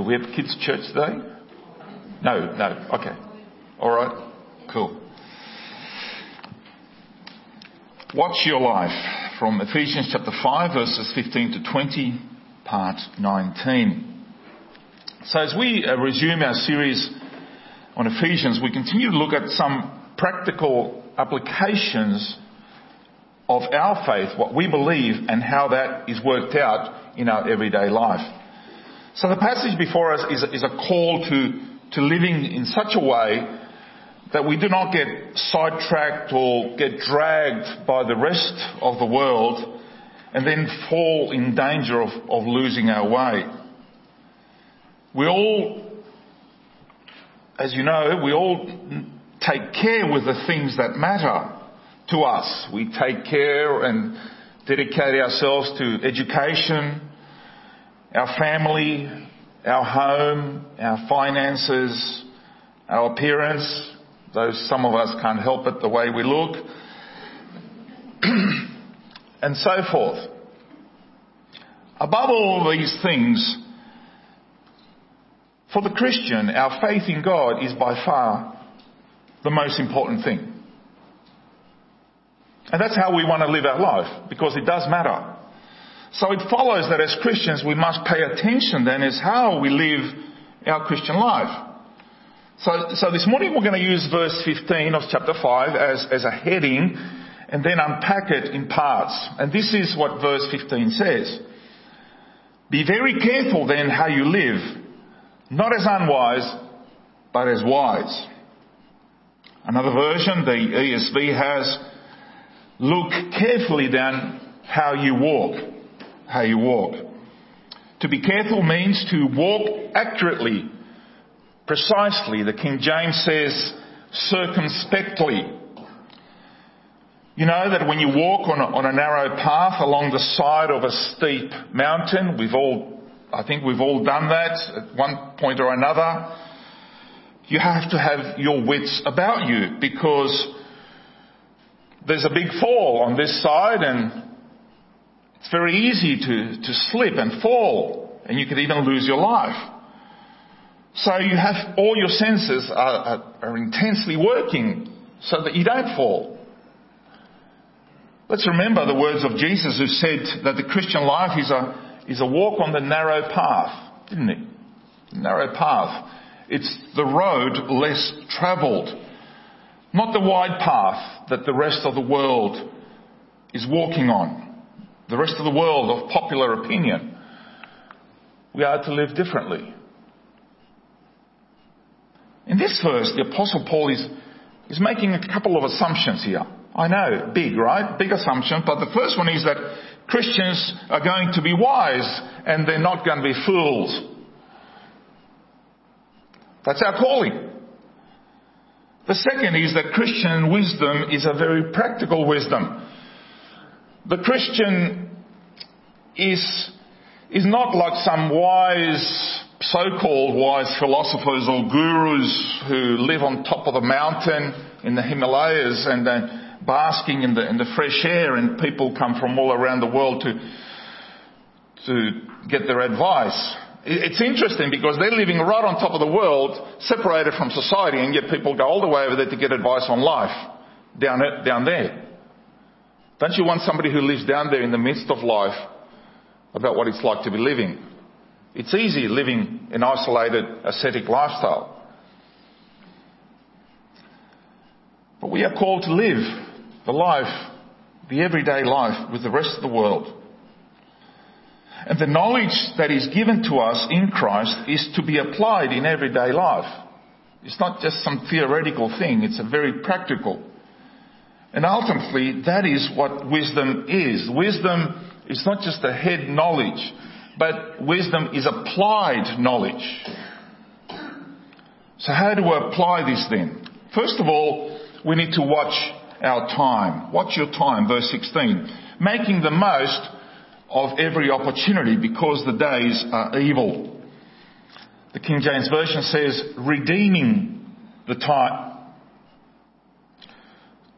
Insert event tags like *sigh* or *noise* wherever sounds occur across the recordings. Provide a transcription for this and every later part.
Do we have kids' church today? No, no. Okay. All right. Cool. Watch your life from Ephesians chapter 5 verses 15 to 20, part 19. So as we uh, resume our series on Ephesians, we continue to look at some practical applications of our faith, what we believe, and how that is worked out in our everyday life. So the passage before us is, is a call to, to living in such a way that we do not get sidetracked or get dragged by the rest of the world and then fall in danger of, of losing our way. We all, as you know, we all take care with the things that matter to us. We take care and dedicate ourselves to education, our family, our home, our finances, our appearance, though some of us can't help it the way we look, *clears throat* and so forth. Above all these things, for the Christian, our faith in God is by far the most important thing. And that's how we want to live our life, because it does matter. So it follows that as Christians we must pay attention then as how we live our Christian life. So, so this morning we're going to use verse 15 of chapter 5 as, as a heading and then unpack it in parts. And this is what verse 15 says. Be very careful then how you live, not as unwise, but as wise. Another version, the ESV has, look carefully then how you walk, how you walk. To be careful means to walk accurately precisely. The King James says circumspectly. You know that when you walk on a, on a narrow path along the side of a steep mountain, we've all, I think we've all done that at one point or another. You have to have your wits about you because there's a big fall on this side and it's very easy to, to slip and fall and you could even lose your life. So you have all your senses are, are, are intensely working so that you don't fall. Let's remember the words of Jesus who said that the Christian life is a, is a walk on the narrow path, didn't he? Narrow path. It's the road less travelled, not the wide path that the rest of the world is walking on. The rest of the world of popular opinion. We are to live differently. In this verse, the Apostle Paul is, is making a couple of assumptions here. I know, big, right? Big assumption. But the first one is that Christians are going to be wise and they're not going to be fools. That's our calling. The second is that Christian wisdom is a very practical wisdom. The Christian is, is not like some wise so-called wise philosophers or gurus who live on top of the mountain in the Himalayas and uh, basking in the, in the fresh air and people come from all around the world to, to get their advice. It's interesting because they're living right on top of the world, separated from society, and yet people go all the way over there to get advice on life down, down there. Don't you want somebody who lives down there in the midst of life about what it's like to be living? It's easy living an isolated ascetic lifestyle. But we are called to live the life, the everyday life with the rest of the world. And the knowledge that is given to us in Christ is to be applied in everyday life. It's not just some theoretical thing, it's a very practical. And ultimately, that is what wisdom is. Wisdom is not just a head knowledge but wisdom is applied knowledge. So how do we apply this then? First of all, we need to watch our time. Watch your time, verse 16. Making the most of every opportunity because the days are evil. The King James Version says, redeeming the time.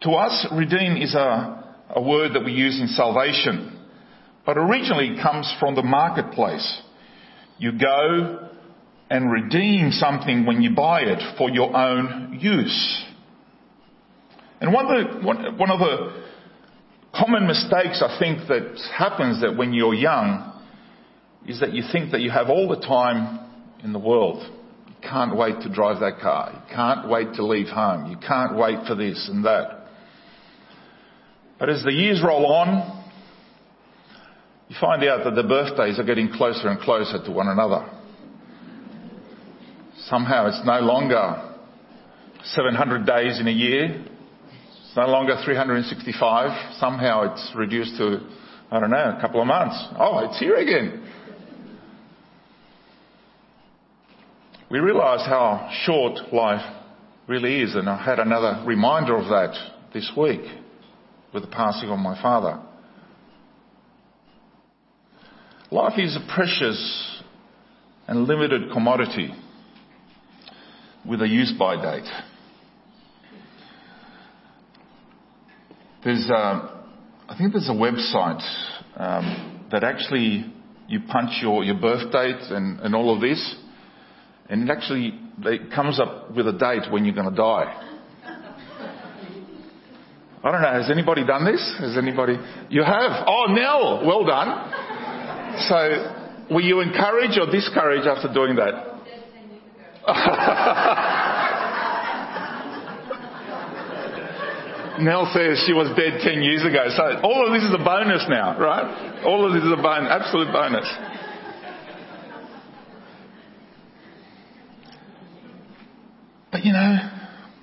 To us, redeem is a, a word that we use in salvation but originally comes from the marketplace. You go and redeem something when you buy it for your own use. And one of the, one, one of the common mistakes I think that happens that when you're young is that you think that you have all the time in the world. You can't wait to drive that car. You can't wait to leave home. You can't wait for this and that. But as the years roll on, you find out that the birthdays are getting closer and closer to one another. Somehow it's no longer 700 days in a year. It's no longer 365. Somehow it's reduced to, I don't know, a couple of months. Oh, it's here again. We realize how short life really is, and I had another reminder of that this week with the passing of my father. Life is a precious and limited commodity with a use by date. There's, a, I think there's a website um, that actually you punch your, your birth date and, and all of this, and it actually it comes up with a date when you're going to die. I don't know. Has anybody done this? Has anybody? You have. Oh, Nell, well done. So, were you encouraged or discouraged after doing that? *laughs* Nell says she was dead 10 years ago. So all of this is a bonus now, right? All of this is a bonus, absolute bonus. But you know,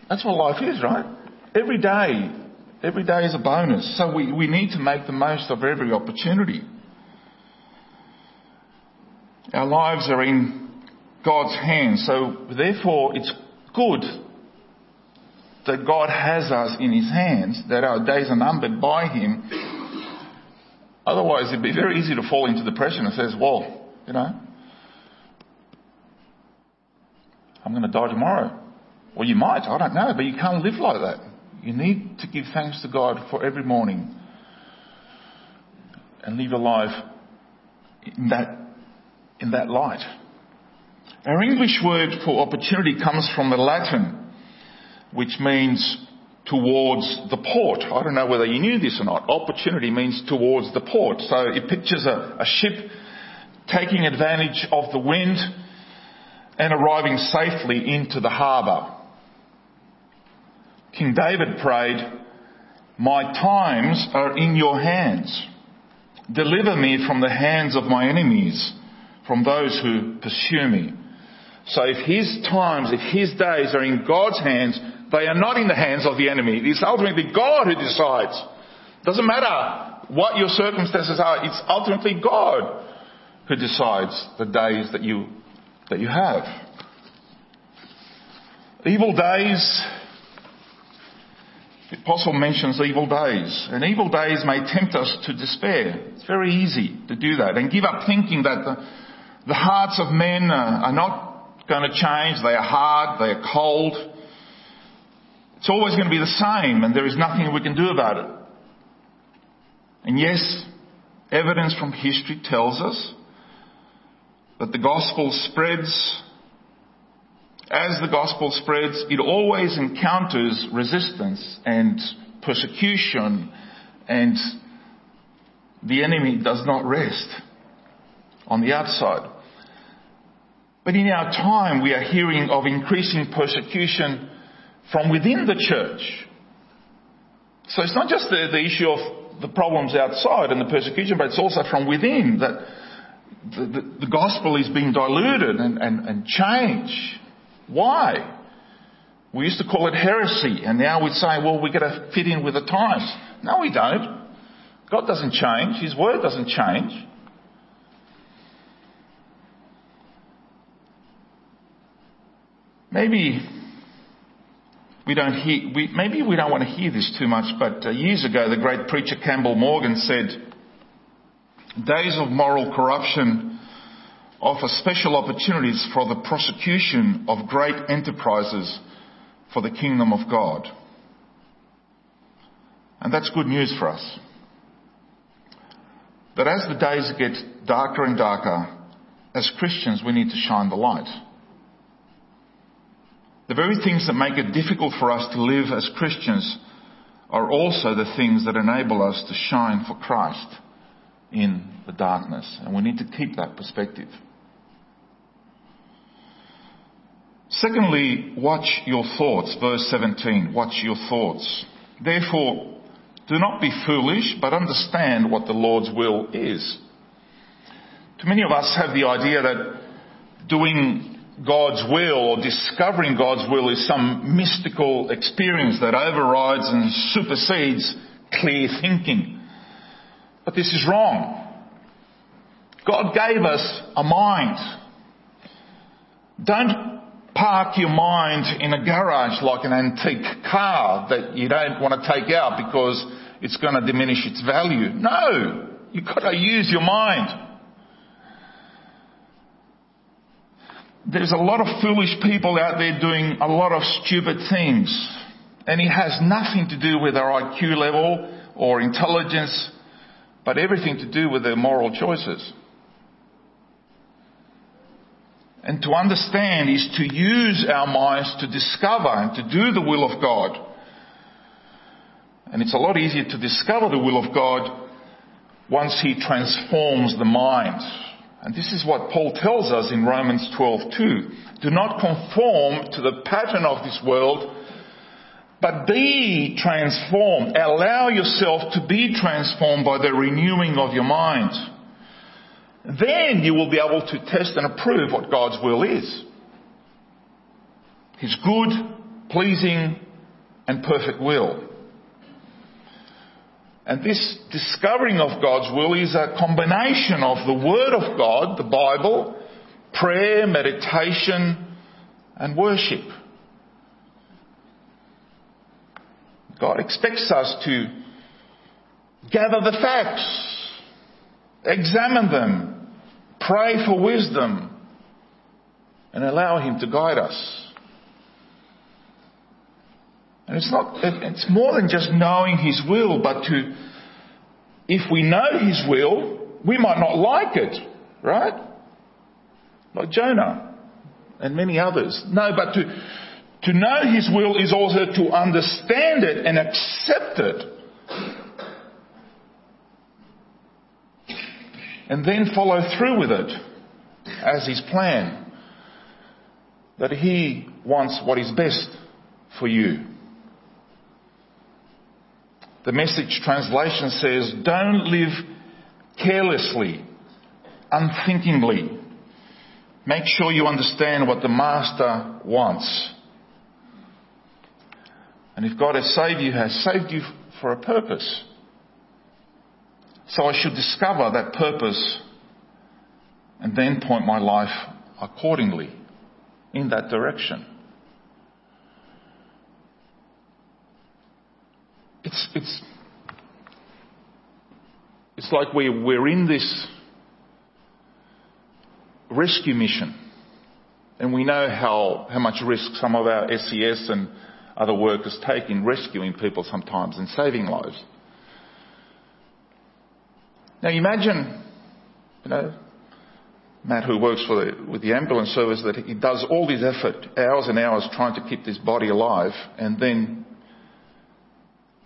that's what life is, right? Every day, every day is a bonus. So we, we need to make the most of every opportunity. Our lives are in God's hands. So therefore, it's good that God has us in His hands, that our days are numbered by Him. Otherwise, it'd be very easy to fall into depression and says, well, you know, I'm going to die tomorrow. Well, you might, I don't know, but you can't live like that. You need to give thanks to God for every morning and live a life in that in that light. Our English word for opportunity comes from the Latin, which means towards the port. I don't know whether you knew this or not. Opportunity means towards the port. So it pictures a, a ship taking advantage of the wind and arriving safely into the harbour. King David prayed, My times are in your hands. Deliver me from the hands of my enemies from those who pursue me. So if his times, if his days are in God's hands, they are not in the hands of the enemy. It's ultimately God who decides. Doesn't matter what your circumstances are, it's ultimately God who decides the days that you, that you have. Evil days, the apostle mentions evil days. And evil days may tempt us to despair. It's very easy to do that and give up thinking that the, the hearts of men are not going to change. They are hard. They are cold. It's always going to be the same and there is nothing we can do about it. And yes, evidence from history tells us that the gospel spreads as the gospel spreads, it always encounters resistance and persecution and the enemy does not rest on the outside. But in our time, we are hearing of increasing persecution from within the church. So it's not just the, the issue of the problems outside and the persecution, but it's also from within that the, the, the gospel is being diluted and, and, and changed. Why? We used to call it heresy, and now we say, well, we've got to fit in with the times. No, we don't. God doesn't change. His word doesn't change. Maybe we don't hear, we, maybe we don't want to hear this too much, but uh, years ago the great preacher Campbell Morgan said, days of moral corruption offer special opportunities for the prosecution of great enterprises for the kingdom of God. And that's good news for us. That as the days get darker and darker, as Christians we need to shine the light. The very things that make it difficult for us to live as Christians are also the things that enable us to shine for Christ in the darkness. And we need to keep that perspective. Secondly, watch your thoughts. Verse 17. Watch your thoughts. Therefore, do not be foolish, but understand what the Lord's will is. Too many of us have the idea that doing God's will or discovering God's will is some mystical experience that overrides and supersedes clear thinking. But this is wrong. God gave us a mind. Don't park your mind in a garage like an antique car that you don't want to take out because it's going to diminish its value. No! You've got to use your mind. there's a lot of foolish people out there doing a lot of stupid things. And it has nothing to do with their IQ level or intelligence, but everything to do with their moral choices. And to understand is to use our minds to discover and to do the will of God. And it's a lot easier to discover the will of God once He transforms the mind. And this is what Paul tells us in Romans 12:2. Do not conform to the pattern of this world, but be transformed. Allow yourself to be transformed by the renewing of your mind. Then you will be able to test and approve what God's will is. His good, pleasing, and perfect will. And this discovering of God's will is a combination of the Word of God, the Bible, prayer, meditation, and worship. God expects us to gather the facts, examine them, pray for wisdom, and allow Him to guide us. And it's not, it's more than just knowing His will, but to, if we know His will, we might not like it, right? Like Jonah and many others. No, but to, to know His will is also to understand it and accept it. And then follow through with it as His plan. That He wants what is best for you. The message translation says, don't live carelessly, unthinkingly. Make sure you understand what the Master wants. And if God has saved you, has saved you for a purpose. So I should discover that purpose and then point my life accordingly in that direction. it's, it's, it's like we, we're in this rescue mission. And we know how, how much risk some of our SES and other workers take in rescuing people sometimes and saving lives. Now imagine, you know, Matt who works for the, with the ambulance service that he does all this effort, hours and hours trying to keep this body alive and then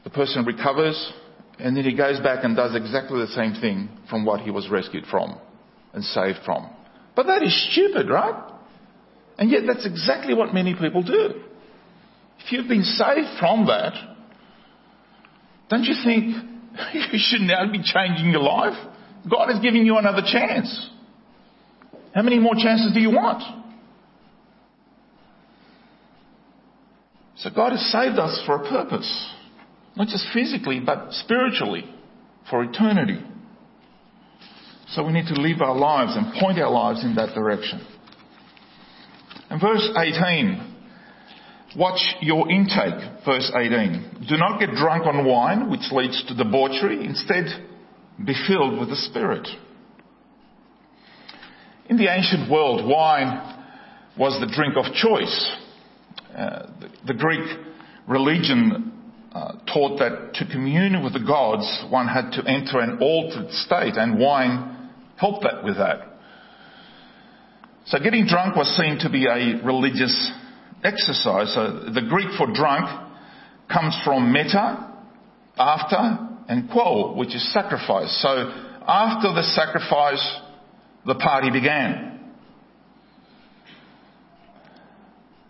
the person recovers, and then he goes back and does exactly the same thing from what he was rescued from and saved from. But that is stupid, right? And yet that's exactly what many people do. If you've been saved from that, don't you think *laughs* you should now be changing your life? God is giving you another chance. How many more chances do you want? So God has saved us for a purpose. Not just physically, but spiritually, for eternity. So we need to live our lives and point our lives in that direction. And verse 18. Watch your intake, verse 18. Do not get drunk on wine, which leads to debauchery. Instead, be filled with the Spirit. In the ancient world, wine was the drink of choice. Uh, the, the Greek religion uh, taught that to commune with the gods, one had to enter an altered state, and wine helped that with that. So getting drunk was seen to be a religious exercise. So the Greek for drunk comes from meta, after, and quo, which is sacrifice. So after the sacrifice, the party began.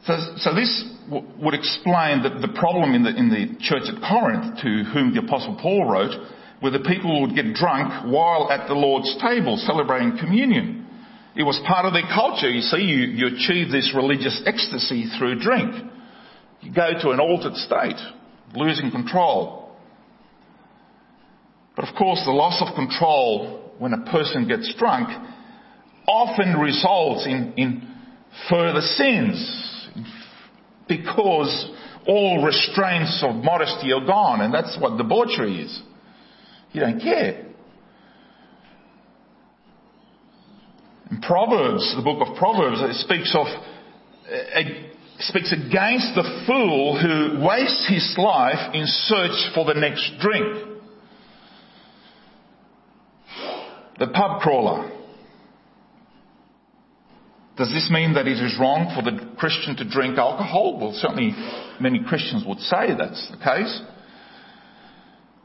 So, so this w- would explain the, the problem in the, in the church at Corinth to whom the apostle Paul wrote, where the people would get drunk while at the Lord's table celebrating communion. It was part of their culture. You see, you, you achieve this religious ecstasy through drink. You go to an altered state, losing control. But of course, the loss of control when a person gets drunk often results in, in further sins because all restraints of modesty are gone, and that's what debauchery is. You don't care. In Proverbs, the book of Proverbs, it speaks of, it speaks against the fool who wastes his life in search for the next drink. The pub crawler. Does this mean that it is wrong for the Christian to drink alcohol? Well, certainly many Christians would say that's the case.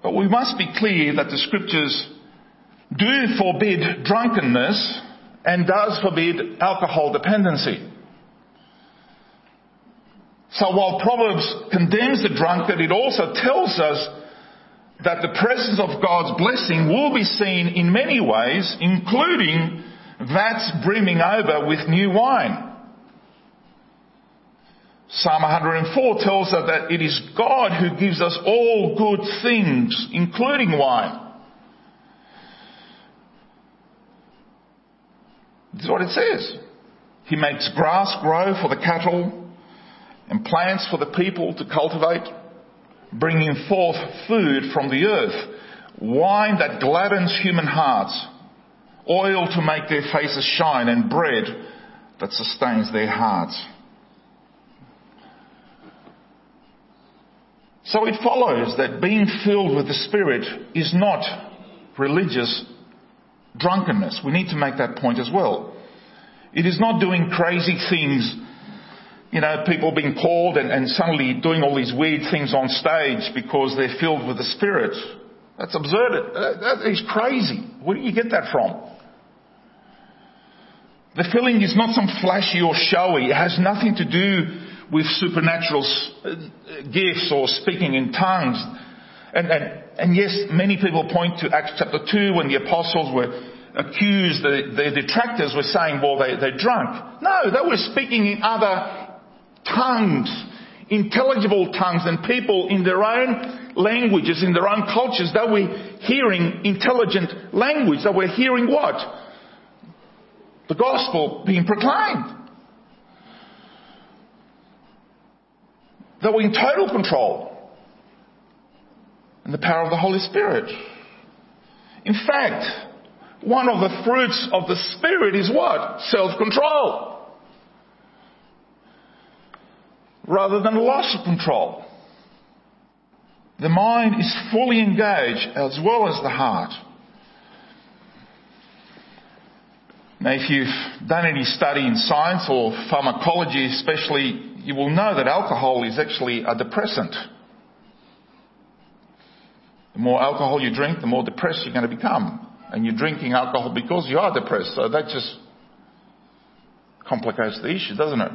But we must be clear that the scriptures do forbid drunkenness and does forbid alcohol dependency. So while Proverbs condemns the drunkard, it also tells us that the presence of God's blessing will be seen in many ways, including vats brimming over with new wine. Psalm 104 tells us that it is God who gives us all good things, including wine. This is what it says. He makes grass grow for the cattle and plants for the people to cultivate, bringing forth food from the earth, wine that gladdens human hearts oil to make their faces shine, and bread that sustains their hearts. So it follows that being filled with the Spirit is not religious drunkenness. We need to make that point as well. It is not doing crazy things, you know, people being called and, and suddenly doing all these weird things on stage because they're filled with the Spirit. That's absurd. That is crazy. Where do you get that from? The filling is not some flashy or showy. It has nothing to do with supernatural uh, gifts or speaking in tongues. And, and, and yes, many people point to Acts chapter 2 when the apostles were accused, the, detractors were saying, well, they, they're drunk. No, they were speaking in other tongues, intelligible tongues, and people in their own languages, in their own cultures, they were hearing intelligent language. They were hearing what? the gospel being proclaimed. They were in total control and the power of the Holy Spirit. In fact, one of the fruits of the Spirit is what? Self-control. Rather than loss of control. The mind is fully engaged as well as the heart. Now, if you've done any study in science or pharmacology especially, you will know that alcohol is actually a depressant. The more alcohol you drink, the more depressed you're going to become. And you're drinking alcohol because you are depressed. So that just complicates the issue, doesn't it?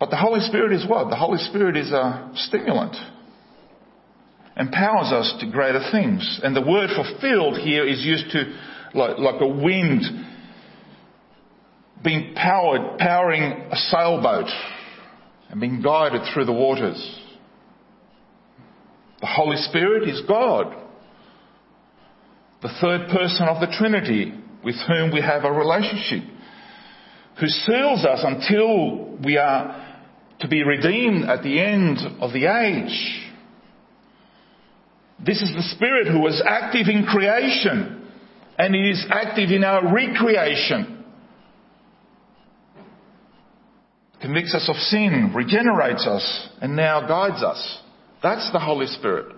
But the Holy Spirit is what? The Holy Spirit is a stimulant empowers us to greater things. And the word fulfilled here is used to like, like a wind being powered, powering a sailboat and being guided through the waters. The Holy Spirit is God, the third person of the Trinity with whom we have a relationship, who seals us until we are to be redeemed at the end of the age. This is the Spirit who was active in creation and is active in our recreation. Convicts us of sin, regenerates us, and now guides us. That's the Holy Spirit.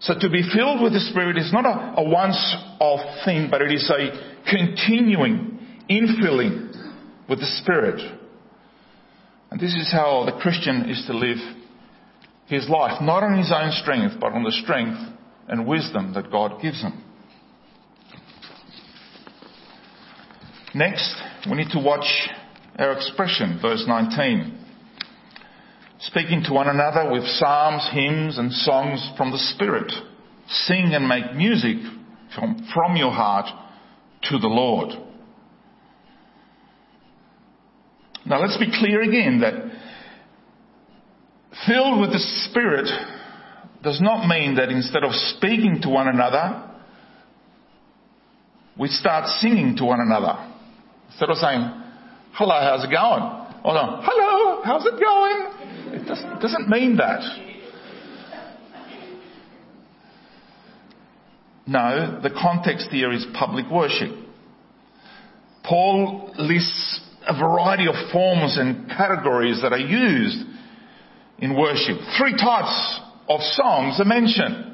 So to be filled with the Spirit is not a, a once off thing, but it is a continuing infilling with the Spirit. And this is how the Christian is to live his life, not on his own strength, but on the strength and wisdom that God gives him. Next, we need to watch our expression, verse 19. Speaking to one another with psalms, hymns, and songs from the Spirit. Sing and make music from, from your heart to the Lord. Now let's be clear again that filled with the Spirit does not mean that instead of speaking to one another, we start singing to one another. Instead of saying, hello, how's it going? Or hello, how's it going? It doesn't, mean that. No, the context here is public worship. Paul lists a variety of forms and categories that are used in worship. Three types of songs are mentioned.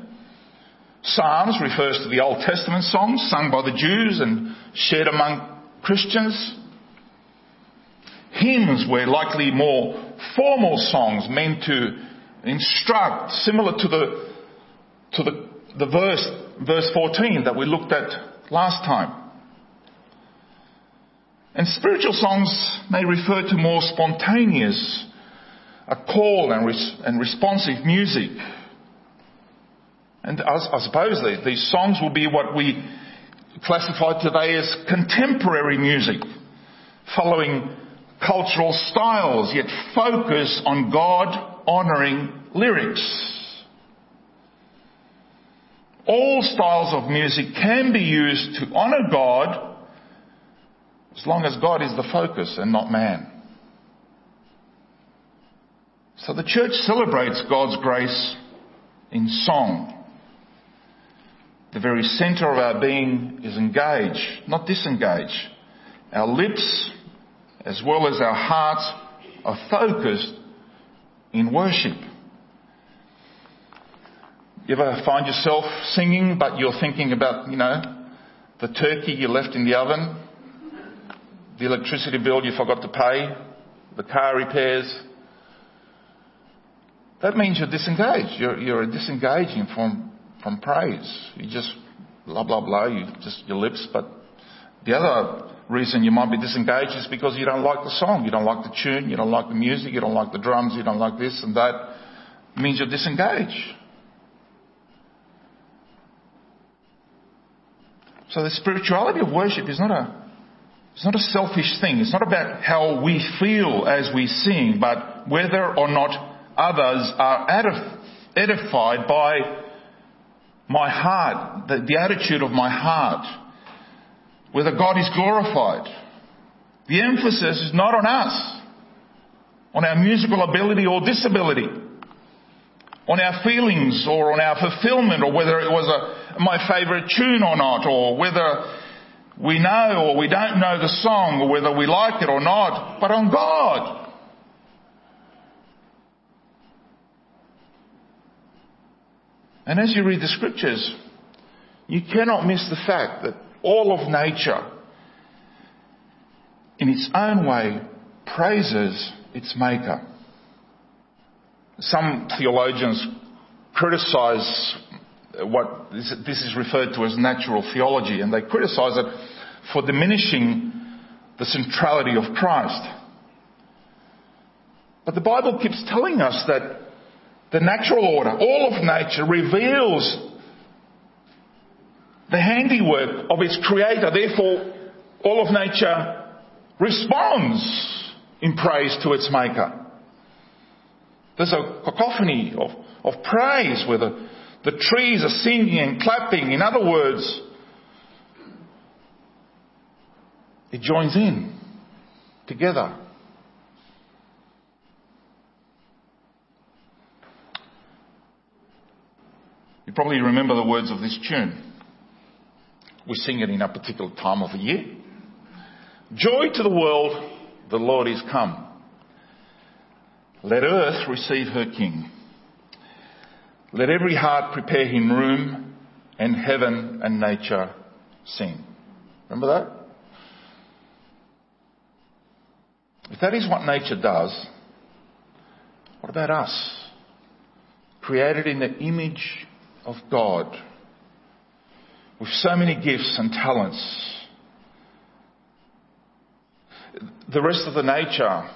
Psalms refers to the Old Testament songs sung by the Jews and shared among Christians. Hymns were likely more formal songs meant to instruct, similar to the, to the, the verse, verse 14 that we looked at last time. And spiritual songs may refer to more spontaneous, a call and, res- and responsive music. And I, suppose these songs will be what we classify today as contemporary music, following cultural styles, yet focus on God honouring lyrics. All styles of music can be used to honour God as long as God is the focus and not man. So the church celebrates God's grace in song. The very center of our being is engaged, not disengaged. Our lips, as well as our hearts, are focused in worship. You ever find yourself singing, but you're thinking about, you know, the turkey you left in the oven, the electricity bill you forgot to pay, the car repairs? That means you're disengaged. You're, you're disengaging from, from praise. You just blah, blah, blah, you just your lips. But the other reason you might be disengaged is because you don't like the song, you don't like the tune, you don't like the music, you don't like the drums, you don't like this and that. It means you're disengaged. So the spirituality of worship is not a it's not a selfish thing. It's not about how we feel as we sing, but whether or not others are edified by my heart, the, the attitude of my heart, whether God is glorified. The emphasis is not on us, on our musical ability or disability, on our feelings or on our fulfillment or whether it was a, my favourite tune or not or whether we know or we don't know the song or whether we like it or not, but on God. And as you read the scriptures, you cannot miss the fact that all of nature, in its own way, praises its maker. Some theologians criticize what this is referred to as natural theology, and they criticize it for diminishing the centrality of Christ. But the Bible keeps telling us that the natural order, all of nature reveals the handiwork of its creator. Therefore, all of nature responds in praise to its maker. There's a cacophony of, of praise where the, the trees are singing and clapping. In other words, it joins in together. You probably remember the words of this tune. We sing it in a particular time of the year. Joy to the world, the Lord is come. Let earth receive her King. Let every heart prepare him room, and heaven and nature sing. Remember that? If that is what nature does, what about us? Created in the image of God, with so many gifts and talents. The rest of the nature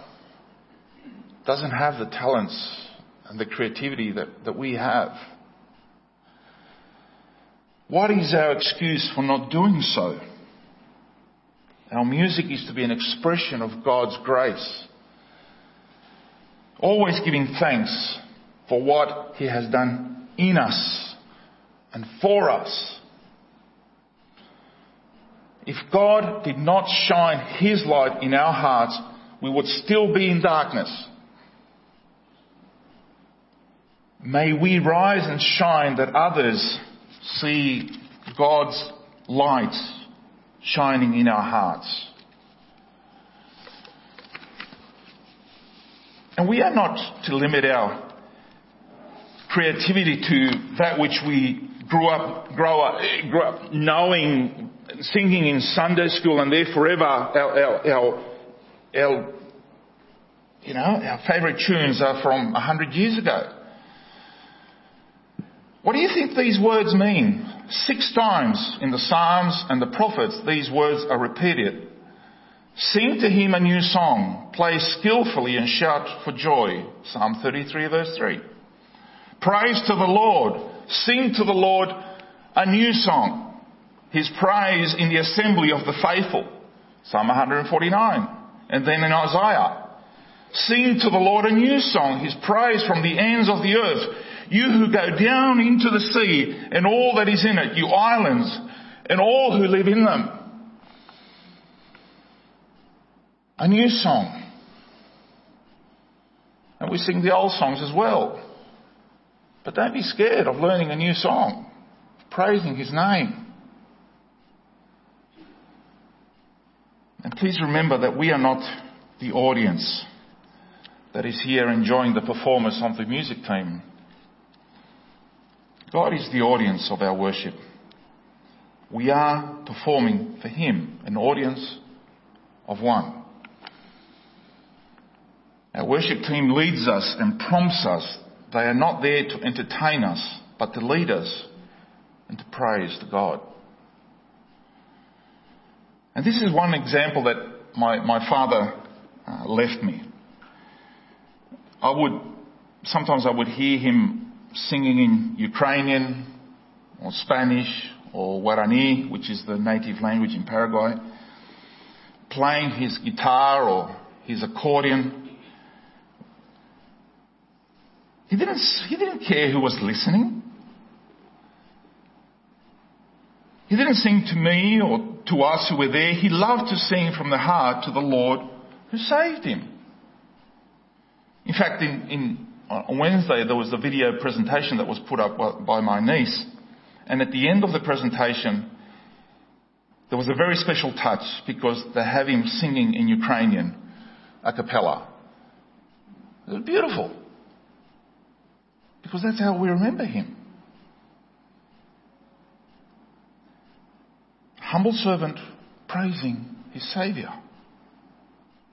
doesn't have the talents and the creativity that, that we have. What is our excuse for not doing so? Our music is to be an expression of God's grace. Always giving thanks for what He has done in us and for us. If God did not shine His light in our hearts, we would still be in darkness. May we rise and shine that others see God's light shining in our hearts. And we are not to limit our creativity to that which we grew up, grow up, grew up knowing, singing in Sunday school and there forever our, our, our, our you know, our favourite tunes are from a hundred years ago. What do you think these words mean? Six times in the Psalms and the prophets, these words are repeated. Sing to him a new song. Play skillfully and shout for joy. Psalm 33 verse 3. Praise to the Lord. Sing to the Lord a new song. His praise in the assembly of the faithful. Psalm 149. And then in Isaiah. Sing to the Lord a new song. His praise from the ends of the earth. You who go down into the sea and all that is in it, you islands and all who live in them. A new song. And we sing the old songs as well. But don't be scared of learning a new song, praising His name. And please remember that we are not the audience that is here enjoying the performance of the music team. God is the audience of our worship. We are performing for Him, an audience of one. Our worship team leads us and prompts us. They are not there to entertain us, but to lead us and to praise to God. And this is one example that my, my father uh, left me. I would, sometimes I would hear him singing in Ukrainian or Spanish or Guarani, which is the native language in Paraguay, playing his guitar or his accordion. He didn't, he didn't care who was listening. He didn't sing to me or to us who were there. He loved to sing from the heart to the Lord who saved him. In fact, in, in on Wednesday there was a video presentation that was put up by my niece. And at the end of the presentation, there was a very special touch because they have him singing in Ukrainian a cappella. It was beautiful. Because that's how we remember him. Humble servant praising his Saviour.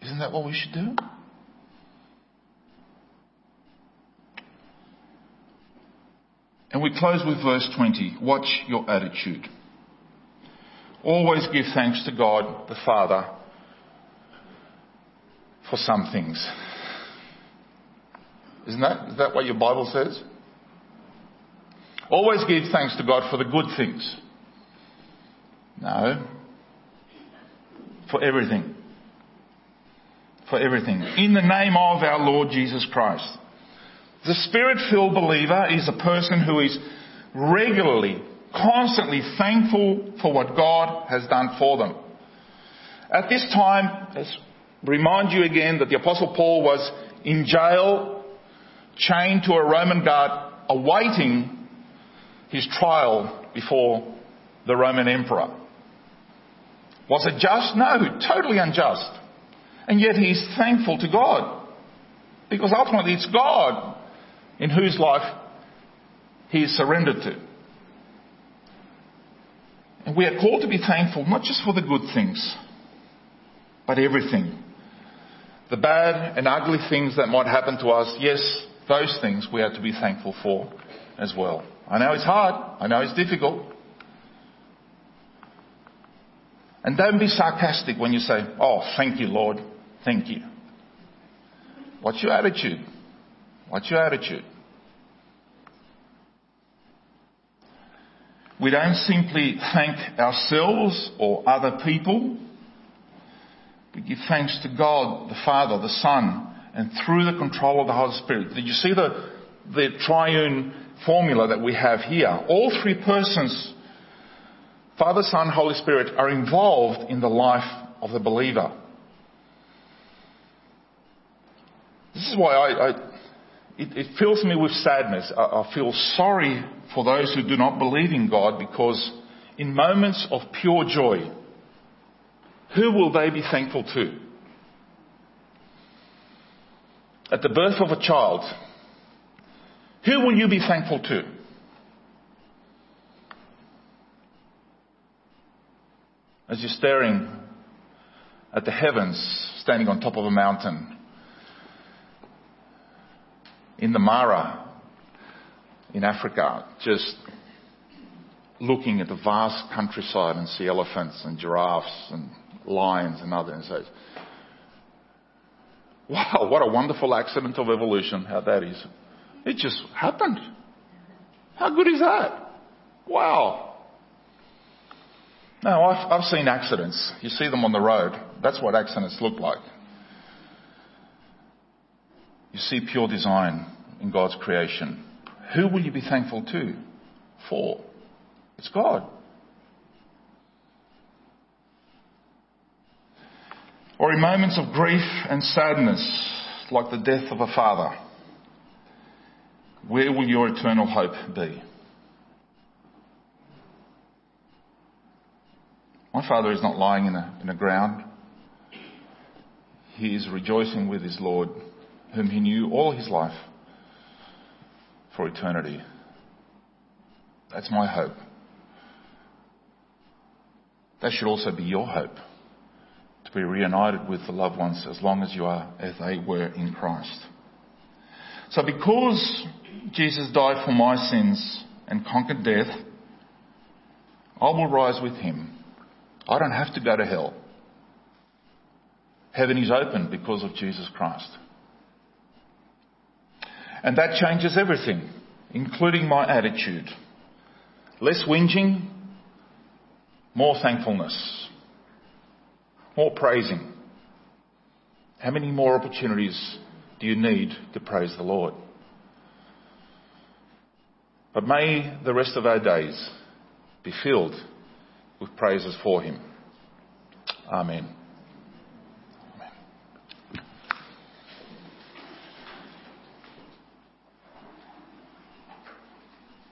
Isn't that what we should do? And we close with verse 20. Watch your attitude. Always give thanks to God the Father for some things. Isn't that, is that what your Bible says? Always give thanks to God for the good things. No. For everything. For everything. In the name of our Lord Jesus Christ. The spirit filled believer is a person who is regularly, constantly thankful for what God has done for them. At this time, let's remind you again that the Apostle Paul was in jail, chained to a Roman guard, awaiting his trial before the Roman emperor. Was it just? No, totally unjust. And yet he's thankful to God. Because ultimately it's God in whose life he is surrendered to. And we are called to be thankful not just for the good things, but everything. the bad and ugly things that might happen to us, yes, those things we are to be thankful for as well. I know it's hard. I know it's difficult. And don't be sarcastic when you say, Oh, thank you, Lord. Thank you. What's your attitude? What's your attitude? We don't simply thank ourselves or other people. We give thanks to God, the Father, the Son, and through the control of the Holy Spirit. Did you see the, the triune formula that we have here? All three persons, Father, Son, Holy Spirit, are involved in the life of the believer. This is why I, I it, it, fills me with sadness. I, I feel sorry for those who do not believe in God because in moments of pure joy, who will they be thankful to? At the birth of a child, who will you be thankful to? As you're staring at the heavens, standing on top of a mountain, in the Mara, in Africa, just looking at the vast countryside and see elephants and giraffes and lions and others. And says, wow, what a wonderful accident of evolution, how that is. It just happened. How good is that? Wow. Now, I've, I've seen accidents. You see them on the road. That's what accidents look like. You see pure design in God's creation. Who will you be thankful to? For? It's God. Or in moments of grief and sadness, like the death of a father, where will your eternal hope be? My father is not lying in a, in a ground. He is rejoicing with his Lord, whom he knew all his life for eternity. That's my hope. That should also be your hope to be reunited with the loved ones as long as you are as they were in Christ. So because Jesus died for my sins and conquered death, I will rise with him. I don't have to go to hell. Heaven is open because of Jesus Christ. And that changes everything, including my attitude. Less whinging, more thankfulness, more praising. How many more opportunities do you need to praise the Lord? But may the rest of our days be filled with praises for Him. Amen.